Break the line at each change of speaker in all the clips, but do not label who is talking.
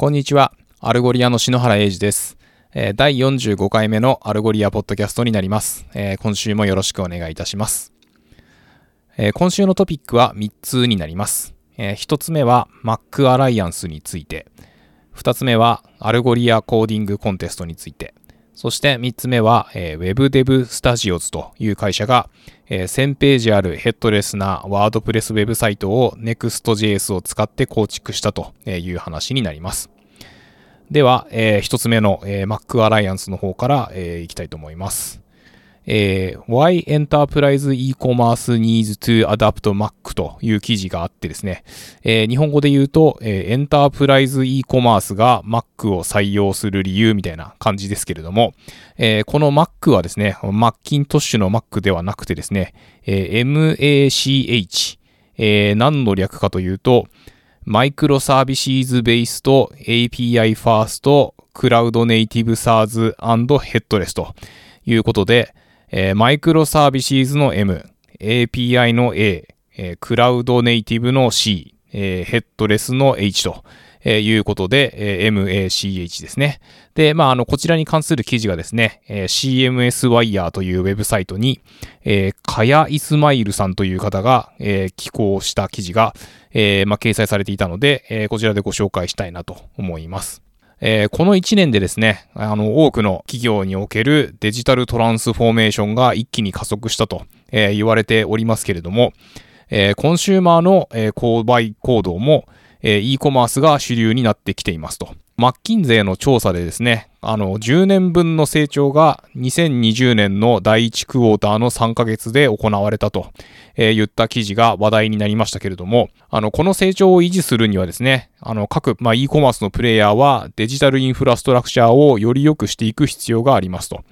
こんにちは。 Algolia の篠原英二です。え、第45回目の Algolia ポッドキャストになります、え、今週もよろしくお願いいたします。え、今週のトピックは3つになります。え1つ目は Mac アライアンスについて。2つ目は Algolia コーディングコンテストについて。そして3つ目は、えー、WebDev Studios という会社が、えー、1000ページあるヘッドレスな WordPress ウェブサイトを Next.js を使って構築したという話になります。では、えー、一つ目の、えー、Mac Alliance の方から、えー、いきたいと思います。えー、Why Enterprise E-Commerce Needs to Adapt Mac という記事があってですね、えー、日本語で言うと、えー、エンタープライズ E-Commerce が Mac を採用する理由みたいな感じですけれども、えー、この Mac はですね、マッキントッシュの Mac ではなくてですね、えー、MACH、えー、何の略かというと、マイクロサービシーズベースと API ファースト、クラウドネイティブサーズヘッドレスということで、えー、マイクロサービシーズの M、API の A、えー、クラウドネイティブの C、えー、ヘッドレスの H と、えー、いうことで、えー、MACH ですね。で、まあ、あの、こちらに関する記事がですね、えー、CMS ワイヤーというウェブサイトに、えー、カヤ・イスマイルさんという方が、えー、寄稿した記事が、えー、まあ、掲載されていたので、えー、こちらでご紹介したいなと思います。えー、この1年でですね、あの、多くの企業におけるデジタルトランスフォーメーションが一気に加速したと、えー、言われておりますけれども、えー、コンシューマーの、え購買行動も、え e コマースが主流になってきていますと。マッキンゼーの調査でですね、あの、10年分の成長が2020年の第1クォーターの3ヶ月で行われたと、えー、言った記事が話題になりましたけれども、あの、この成長を維持するにはですね、あの、各、まあ、e コマースのプレイヤーはデジタルインフラストラクチャーをより良くしていく必要がありますと。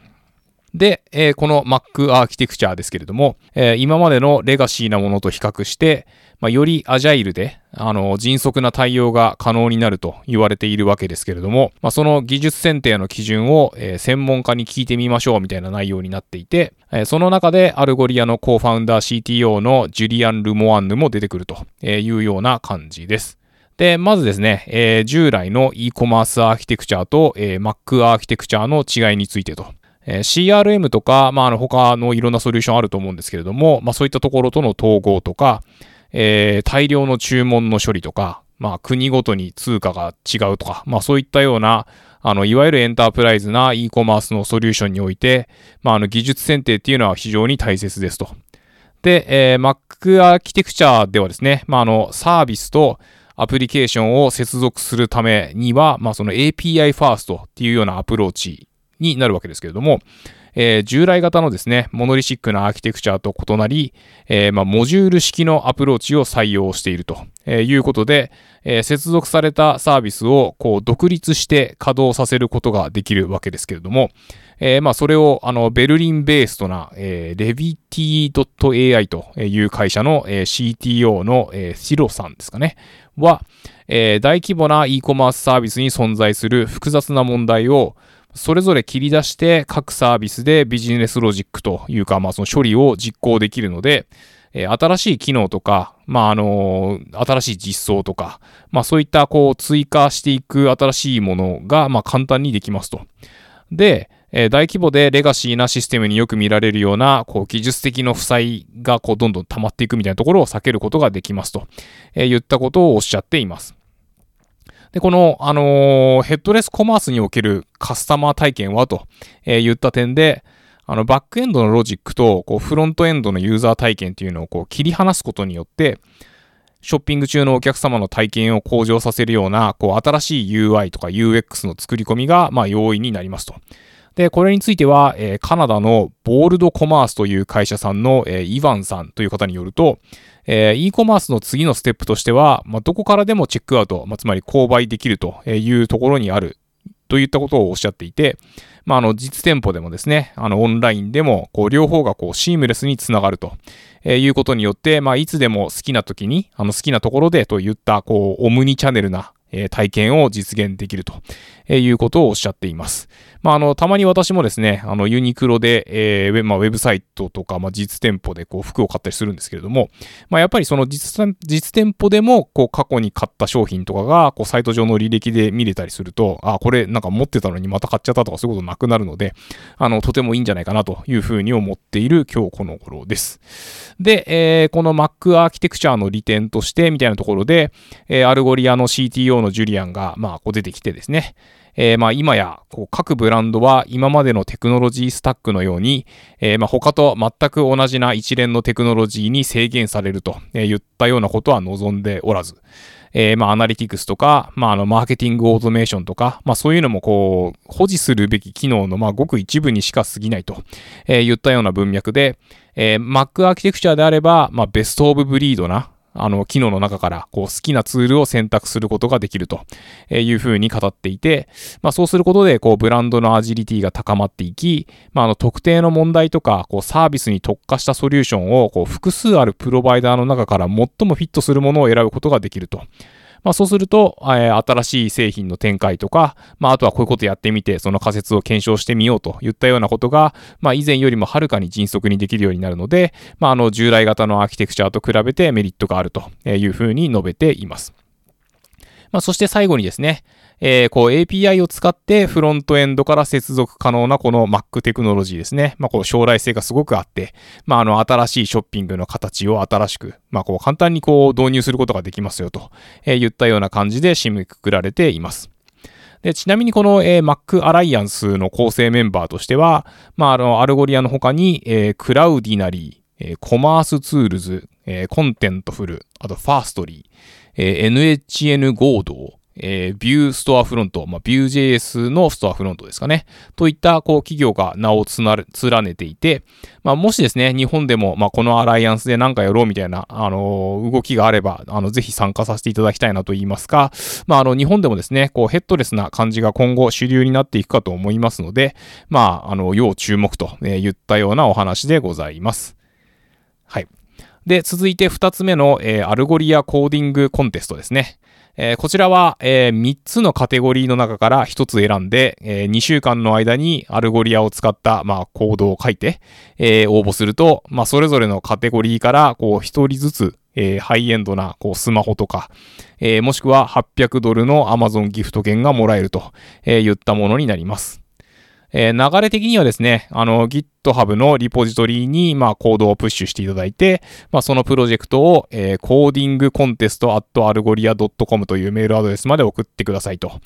で、えー、この Mac アーキテクチャですけれども、えー、今までのレガシーなものと比較して、まあ、よりアジャイルで、あの、迅速な対応が可能になると言われているわけですけれども、まあ、その技術選定の基準を、えー、専門家に聞いてみましょうみたいな内容になっていて、えー、その中でアルゴリアのコーファウンダー CTO のジュリアン・ルモアンヌも出てくるというような感じです。で、まずですね、えー、従来の e コマースアーキテクチャと、えー、Mac アーキテクチャの違いについてとえ CRM とか、まあ、あの他のいろんなソリューションあると思うんですけれども、まあ、そういったところとの統合とか、えー、大量の注文の処理とか、まあ、国ごとに通貨が違うとか、まあ、そういったような、あの、いわゆるエンタープライズな e コマースのソリューションにおいて、まあ、あの、技術選定っていうのは非常に大切ですと。で、えー、Mac アーキテクチャではですね、まあ、あの、サービスとアプリケーションを接続するためには、まあ、その API ファーストっていうようなアプローチになるわけですけれども、えー、従来型のですね、モノリシックなアーキテクチャと異なり、えー、まあ、モジュール式のアプローチを採用しているということで、え、接続されたサービスをこう独立して稼働させることができるわけですけれども、え、まあそれをあのベルリンベーストな、えー、Levity.ai という会社の、え、CTO の、え、シロさんですかね、は、え、大規模な e コマースサービスに存在する複雑な問題をそれぞれ切り出して各サービスでビジネスロジックというか、まあその処理を実行できるので、え新しい機能とか、まああの新しい実装とか、まあそういったこう追加していく新しいものが、まあ簡単にできますと。で、え大規模でレガシーなシステムによく見られるような、こう、技術的の負債が、こう、どんどん溜まっていくみたいなところを避けることができますと、えー、言ったことをおっしゃっています。で、この、あのー、ヘッドレスコマースにおけるカスタマー体験はと、えー、言った点で、あの、バックエンドのロジックと、こう、フロントエンドのユーザー体験というのをこう、切り離すことによって、ショッピング中のお客様の体験を向上させるような、こう、新しい UI とか UX の作り込みが、まあ、容易になりますと。で、これについては、えー、カナダのボールドコマースという会社さんの、えー、イヴァンさんという方によると、えー、e コマースの次のステップとしては、まあ、どこからでもチェックアウト、まあ、つまり購買できるというところにあるといったことをおっしゃっていて、まあ、あの、実店舗でもですね、あの、オンラインでも、こう、両方がこう、シームレスにつながると、えいうことによって、まあ、いつでも好きな時に、あの、好きなところでといった、こう、オムニチャンネルな、え体験を実現できると。えいうことをおっしゃっています。まあ、あの、たまに私もですね、あの、ユニクロで、えー、まあ、ウェブサイトとか、まあ、実店舗で、こう、服を買ったりするんですけれども、まあ、やっぱりその実、実店舗でも、こう、過去に買った商品とかが、こう、サイト上の履歴で見れたりすると、あ、これ、なんか持ってたのにまた買っちゃったとか、そういうことなくなるので、あの、とてもいいんじゃないかなというふうに思っている今日この頃です。で、えー、この Mac アーキテクチャの利点として、みたいなところで、えー、 Algolia の CTO のジュリアンが、まあ、こう出てきてですね、えー、まあ今やこう各ブランドは今までのテクノロジースタックのように、えー、まあ他と全く同じな一連のテクノロジーに制限されると言ったようなことは望んでおらず、えー、まあアナリティクスとか、まああのマーケティングオートメーションとか、まあそういうのもこう保持するべき機能のまあごく一部にしか過ぎないと、えー、言ったような文脈で、えー、Mac アーキテクチャであれば、まあ best of breed な、あの、機能の中から、こう、好きなツールを選択することができるというふうに語っていて、まあ、そうすることで、こう、ブランドのアジリティが高まっていき、まあ、あの、特定の問題とか、こう、サービスに特化したソリューションを、こう、複数あるプロバイダーの中から最もフィットするものを選ぶことができると。まあ、そうすると、え、新しい製品の展開とか、まあ、あとはこういうことやってみて、その仮説を検証してみようといったようなことが、まあ、以前よりもはるかに迅速にできるようになるので、まあ、あの、従来型のアーキテクチャと比べてメリットがあるというふうに述べています。まあ、そして最後にですね、えー、こう API を使ってフロントエンドから接続可能なこの Mac テクノロジーですね。まあ、こう将来性がすごくあって、まあ、あの、新しいショッピングの形を新しく、まあ、こう簡単にこう導入することができますよと、えー、言ったような感じで締めくくられています。で、ちなみにこの、えー、Mac アライアンスの構成メンバーとしては、まあ、あの、 Algolia の他に、えー、 Cloudinary、えー、 commercetools、えー、 Contentful、あと Fastly、えー、NHN 合同、えー、 Vue Storefront、まあ、ビュー JS のストアフロントですかね。といった、こう、企業が名を連ねていて、まあ、もしですね、日本でも、まあ、このアライアンスで何かやろうみたいな、あのー、動きがあれば、あの、ぜひ参加させていただきたいなと言いますか、まあ、あの、日本でもですね、こう、ヘッドレスな感じが今後主流になっていくかと思いますので、まあ、あの、要注目と言ったようなお話でございます。はい。で、続いて2つ目の、えー、 Algolia コーディングコンテストですね。えー、こちらは、えー、3つのカテゴリーの中から1つ選んで、えー、2週間の間に Algolia を使った、まあ、コードを書いて、え、応募すると、まあ、それぞれのカテゴリーから、こう、1人ずつ、え、ハイエンドな、こう、スマホとか、え、もしくは800ドルの Amazon ギフト券がもらえると、え、言ったものになります。えー、流れ的にはですね、あの GitHub のリポジトリに、まあ、コードをプッシュしていただいて、まあ、そのプロジェクトを、えー、コーディングコンテスト at algoria.com というメールアドレスまで送ってくださいと。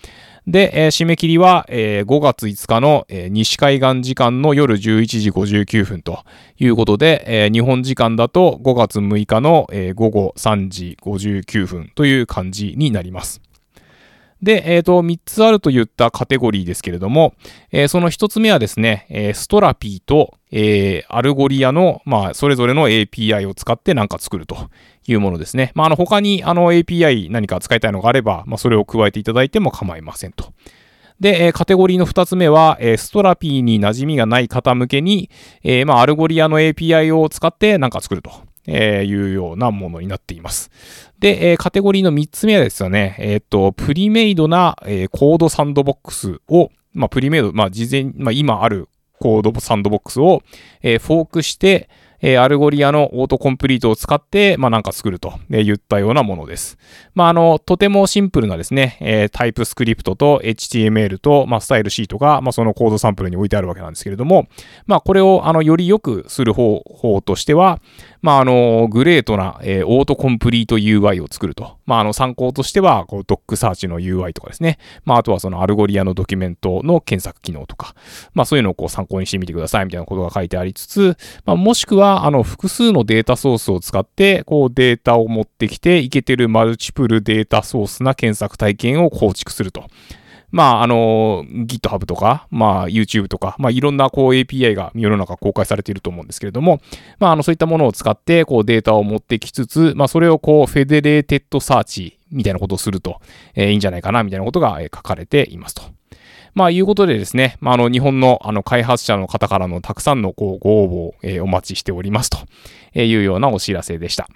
で、えー、締め切りは、えー、5月5日の、えー、西海岸時間の夜11時59分ということで、えー、日本時間だと5月6日の、えー、午後3時59分という感じになります。で、えっ、ー、と、3つあるといったカテゴリーですけれども、えー、その1つ目はですね、え、 Strapi と、え、 Algolia の、まあ、それぞれの API を使って何か作るというものですね。まあ、あの、他に、あの、API 何か使いたいのがあれば、まあ、それを加えていただいても構いませんと。で、えカテゴリーの2つ目は、え Strapi に馴染みがない方向けに、えまあ、 Algolia の API を使って何か作ると。えいうようなものになっています。で、えカテゴリーの3つ目はですよね、えっ、と、 premade な、え CodeSandbox を、まあ、 premade、まあ、事前、まあ、今ある CodeSandbox を、えフォークして、え Algolia の Autocomplete を使って、まあ、なんか作ると言ったようなものです。まあ、あの、とてもシンプルなですね、え TypeScript と HTML と、まあ、スタイルシートが、まあ、そのコードサンプルに置いてあるわけなんですけれども、まあ、これを、あの、より良くする方法としては、まあ、あの、 great な、えー、 autocomplete UI を作ると。まあ、あの、参考としては、こう、 DocSearch の UI とかですね。まあ、あとはその Algolia のドキュメントの検索機能とか。まあ、そういうのをこう参考にしてみてくださいみたいなことが書いてありつつ、まあ、もしくは、あの、複数のデータソースを使って、こう、データを持ってきて、いけてる multiple data source な検索体験を構築すると。まあ、あの、GitHub とか、まあ、YouTube とか、まあ、いろんなこう API が世の中公開されていると思うんですけれども、まあ、あの、そういったものを使って、こうデータを持ってきつつ、まあ、それをこう、 federated search みたいなことをすると、えー、いいんじゃないかな、みたいなことが、え書かれていますと。まあ、いうことでですね、まあ、あの、日本の、あの、開発者の方からのたくさんの、こう、ご応募を、えー、お待ちしておりますというようなお知らせでした。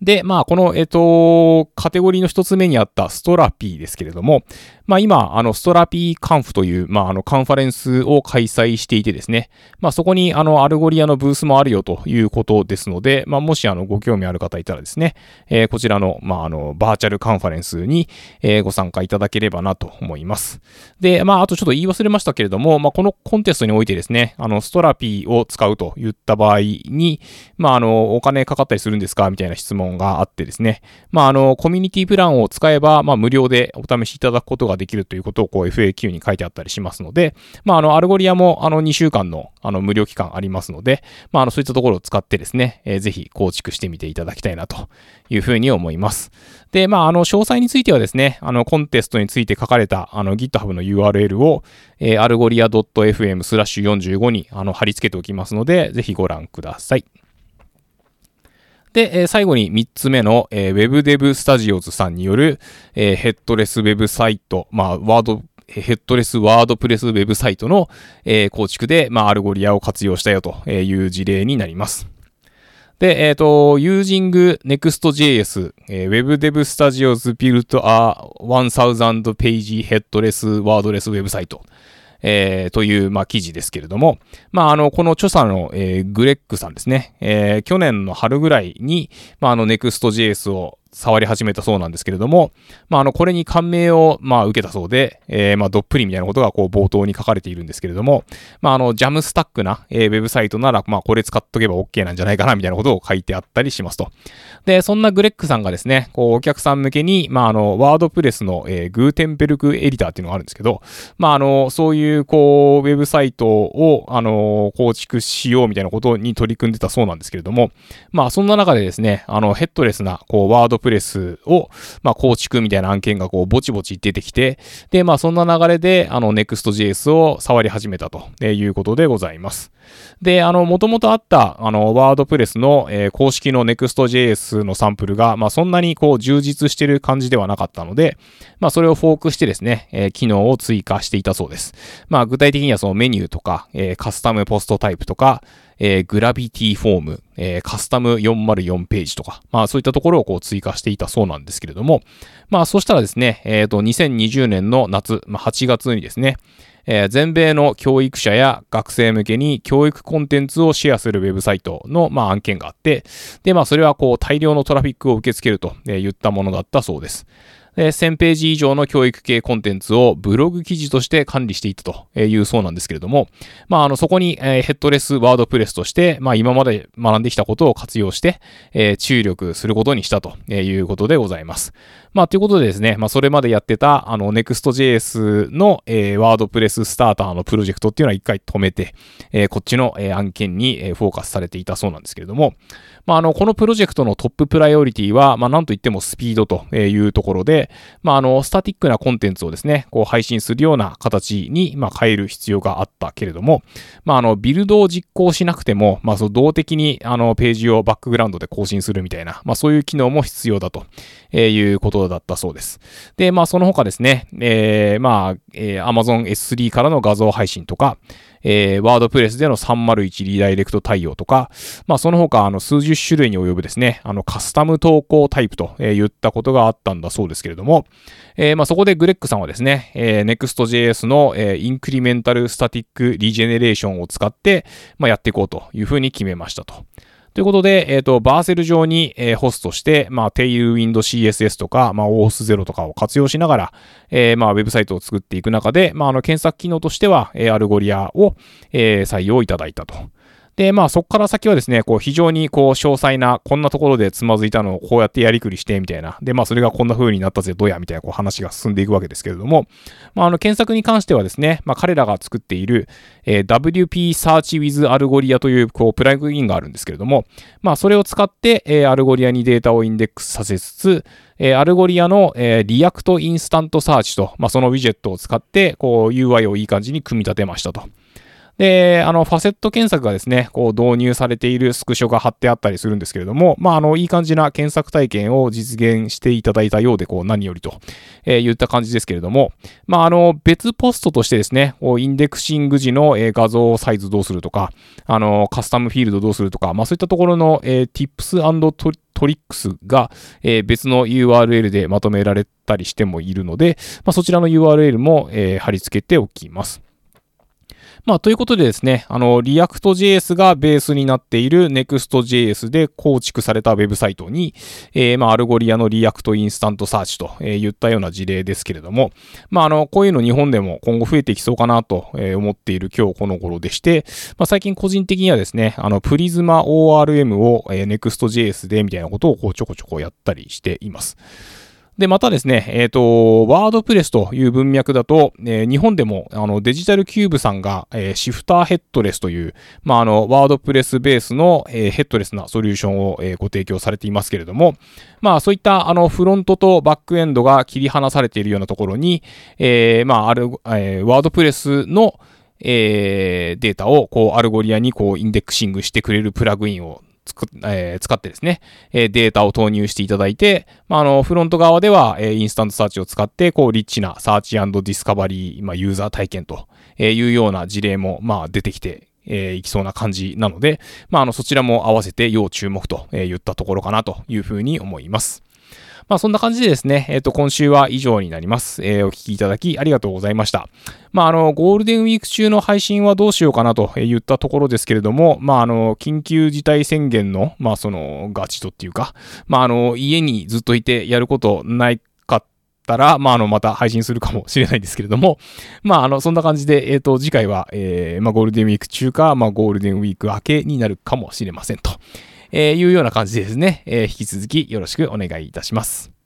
で、まあ、この、えっと、カテゴリーの一つ目にあった Strapi ですけれども、まあ、今、あの、 StrapiConf という、まあ、あの、カンファレンスを開催していてですね、まあ、そこに、あの、 Algolia のブースもあるよということですので、まあ、もし、あの、ご興味ある方いたらですね、えー、こちらの、まあ、あの、バーチャルカンファレンスに、えー、ご参加いただければなと思います。で、まあ、あとちょっと言い忘れましたけれども、まあ、このコンテストにおいてですね、あの、 Strapi を使うと言った場合に、まあ、あの、お金かかったりするんですかみたいな質問があってですね、まあ、あの、コミュニティプランを使えば、まあ、無料でお試しいただくことができるということを、こう、FAQ に書いてあったりしますので、まあ、あの、 Algolia も、あの、2週間の、あの、無料期間ありますので、まあ、あの、そういったところを使ってですね、えー、ぜひ構築してみていただきたいなというふうに思います。で、まあ、あの、詳細についてはですね、あの、コンテストについて書かれた、あの、GitHub の URL を、えー、 Algolia .fm スラッシュ45に、あの、貼り付けておきますので、ぜひご覧ください。で、えー、最後に3つ目の、えー、WebDev Studios さんによる、えー、 headless ウェブサイト、まあ、ワード、ヘッドレス WordPress ウェブサイトの、えー、構築で、まあ、 Algolia を活用したよという事例になります。で、えっ、ー、と、using Next.js、えー、WebDev Studios built a 1000 page headless WordPress website。えー、という、まあ、記事ですけれども、まあ、あの、この著者の、えー、グレックさんですね、えー、去年の春ぐらいに、まあ、あの、ネクスト JS を触り始めたそうなんですけれども、まあ、あの、これに感銘を、まあ、受けたそうで、えー、まあ、どっぷりみたいなことが、こう、冒頭に書かれているんですけれども、まあ、あの、ジャムスタックな、えー、ウェブサイトなら、まあ、これ使っとけば OK なんじゃないかな、みたいなことを書いてあったりしますと。で、そんなグレッグさんがですね、こう、お客さん向けに、まあ、あの、ワードプレスの、えー、グーテンベルクエディターっていうのがあるんですけど、まあ、あの、そういう、こう、ウェブサイトを、あの、構築しようみたいなことに取り組んでたそうなんですけれども、まあ、そんな中でですね、あの、ヘッドレスな、こう、ワードプレスをまあ、構築みたいな案件がこう、ぼちぼち出てきて、で、まあ、そんな流れで、あの、Next.js を触り始めたということでございます。で、あの、もともとあった、あの、ワードプレスの、えー、公式の Next.js のサンプルが、まあ、そんなにこう、充実してる感じではなかったので、まあ、それをフォークしてですね、えー、機能を追加していたそうです。まあ、具体的にはそのメニューとか、えー、カスタムポストタイプとか、えー、グラビティフォーム、えー、カスタム404ページとか、まあそういったところをこう追加していたそうなんですけれども、まあそしたらですね、えっ、ー、と、2020年の夏、まあ8月にですね、えー、全米の教育者や学生向けに教育コンテンツをシェアするウェブサイトの、まあ、案件があって、で、まあ、それはこう大量のトラフィックを受け付けると言ったものだったそうです。1000ページ以上の教育系コンテンツをブログ記事として管理していたというそうなんですけれども、まあ、あの、そこに、えヘッドレスワードプレスとして、まあ、今まで学んできたことを活用して、え注力することにしたということでございます。まあ、ということでですね、まあ、それまでやってた、あの、Next.js の、えー、ワードプレススターターのプロジェクトっていうのは一回止めて、えー、こっちの、えー、案件に、え、フォーカスされていたそうなんですけれども、まあ、あの、このプロジェクトのトッププライオリティは、まあ、なんといってもスピードというところで、まあ、あの、スタティックなコンテンツをですね、こう配信するような形に、まあ、変える必要があったけれども、まあ、あの、ビルドを実行しなくても、まあ、その動的に、あの、ページをバックグラウンドで更新するみたいな、まあ、そういう機能も必要だということだったそうです。で、まあ、その他ですね、えー、まあ、えー、Amazon S3 からの画像配信とか、えー、 WordPress での301リダイレクト対応とか、まあその他、あの、数十種類に及ぶですね、あの、カスタム投稿タイプと、えー、言ったことがあったんだそうですけれども、えー、まあそこでグレックさんはですね、えー、Next.js の、えー、 Incremental Static Regeneration を使って、まあやっていこうというふうに決めましたと。ということで、えっ、ー、と、 Vercel 上に、えー、ホストして、まあ、 Tailwind CSS とか、まあ、オースゼロとかを活用しながら、えー、まあ、ウェブサイトを作っていく中で、まあ、あの、検索機能としては、えー、 Algolia を、えー、採用いただいたと。で、まあそこから先はですね、こう非常にこう詳細な、こんなところでつまずいたのをこうやってやりくりしてみたいな。で、まあそれがこんな風になったぜ、どうやみたいなこう話が進んでいくわけですけれども、まああの検索に関してはですね、まあ彼らが作っている、えー、WP Search with Algolia というこうプラグインがあるんですけれども、まあそれを使って、えー、 Algolia にデータをインデックスさせつつ、えー、 Algolia の、えー、 React InstantSearch と、まあ、そのウィジェットを使って、こう UI をいい感じに組み立てましたと。で、あの、ファセット検索がですね、こう導入されているスクショが貼ってあったりするんですけれども、まあ、あの、いい感じな検索体験を実現していただいたようで、こう、何よりと、えー、言った感じですけれども、まあ、あの、別ポストとしてですね、こうインデクシング時の、え画像サイズどうするとか、あの、カスタムフィールドどうするとか、まあ、そういったところの、えー、tips tricks が、えー、別の URL でまとめられたりしてもいるので、まあ、そちらの URL も、えー、貼り付けておきます。まあ、ということでですね、あの、React.js がベースになっている Next.js で構築されたウェブサイトに、えー、まあ、 Algolia の React InstantSearch と、えー、言ったような事例ですけれども、まあ、あの、こういうの日本でも今後増えていきそうかなと思っている今日この頃でして、まあ、最近個人的にはですね、あの、プリズマ ORM を Next.js でみたいなことをこうちょこちょこやったりしています。で、またですね、えっ、ー、と、ワードプレスという文脈だと、えー、日本でもあのデジタルキューブさんが、えー、シフターヘッドレスという、まあ、あの、ワードプレスベースの、えー、ヘッドレスなソリューションを、えー、ご提供されていますけれども、まあ、そういったあのフロントとバックエンドが切り離されているようなところに、えー、まあ、ある、えー、 WordPress の、えー、データをこう Algolia にこう indexing してくれるプラグインをえー、使ってですね、え、データを投入していただいて、まあ、あの、フロント側では、え、 InstantSearch を使って、こう、リッチな search discovery、まあ、ユーザー体験というような事例も、まあ、出てきて、えー、いきそうな感じなので、まあ、あの、そちらも合わせて要注目と言ったところかなというふうに思います。まあそんな感じでですね、えっ、と、今週は以上になります。えー、お聞きいただきありがとうございました。まああの、ゴールデンウィーク中の配信はどうしようかなと言ったところですけれども、まああの、緊急事態宣言の、まあその、ガチとっていうか、まああの、家にずっといてやることないたら、まあ、あの、また配信するかもしれないですけれども、まあ、あの、そんな感じで、えっ、ー、と、次回は、えー、まあ、ゴールデンウィーク中か、まあ、ゴールデンウィーク明けになるかもしれませんと。えー、いうような感じでですね、えー、引き続きよろしくお願いいたします。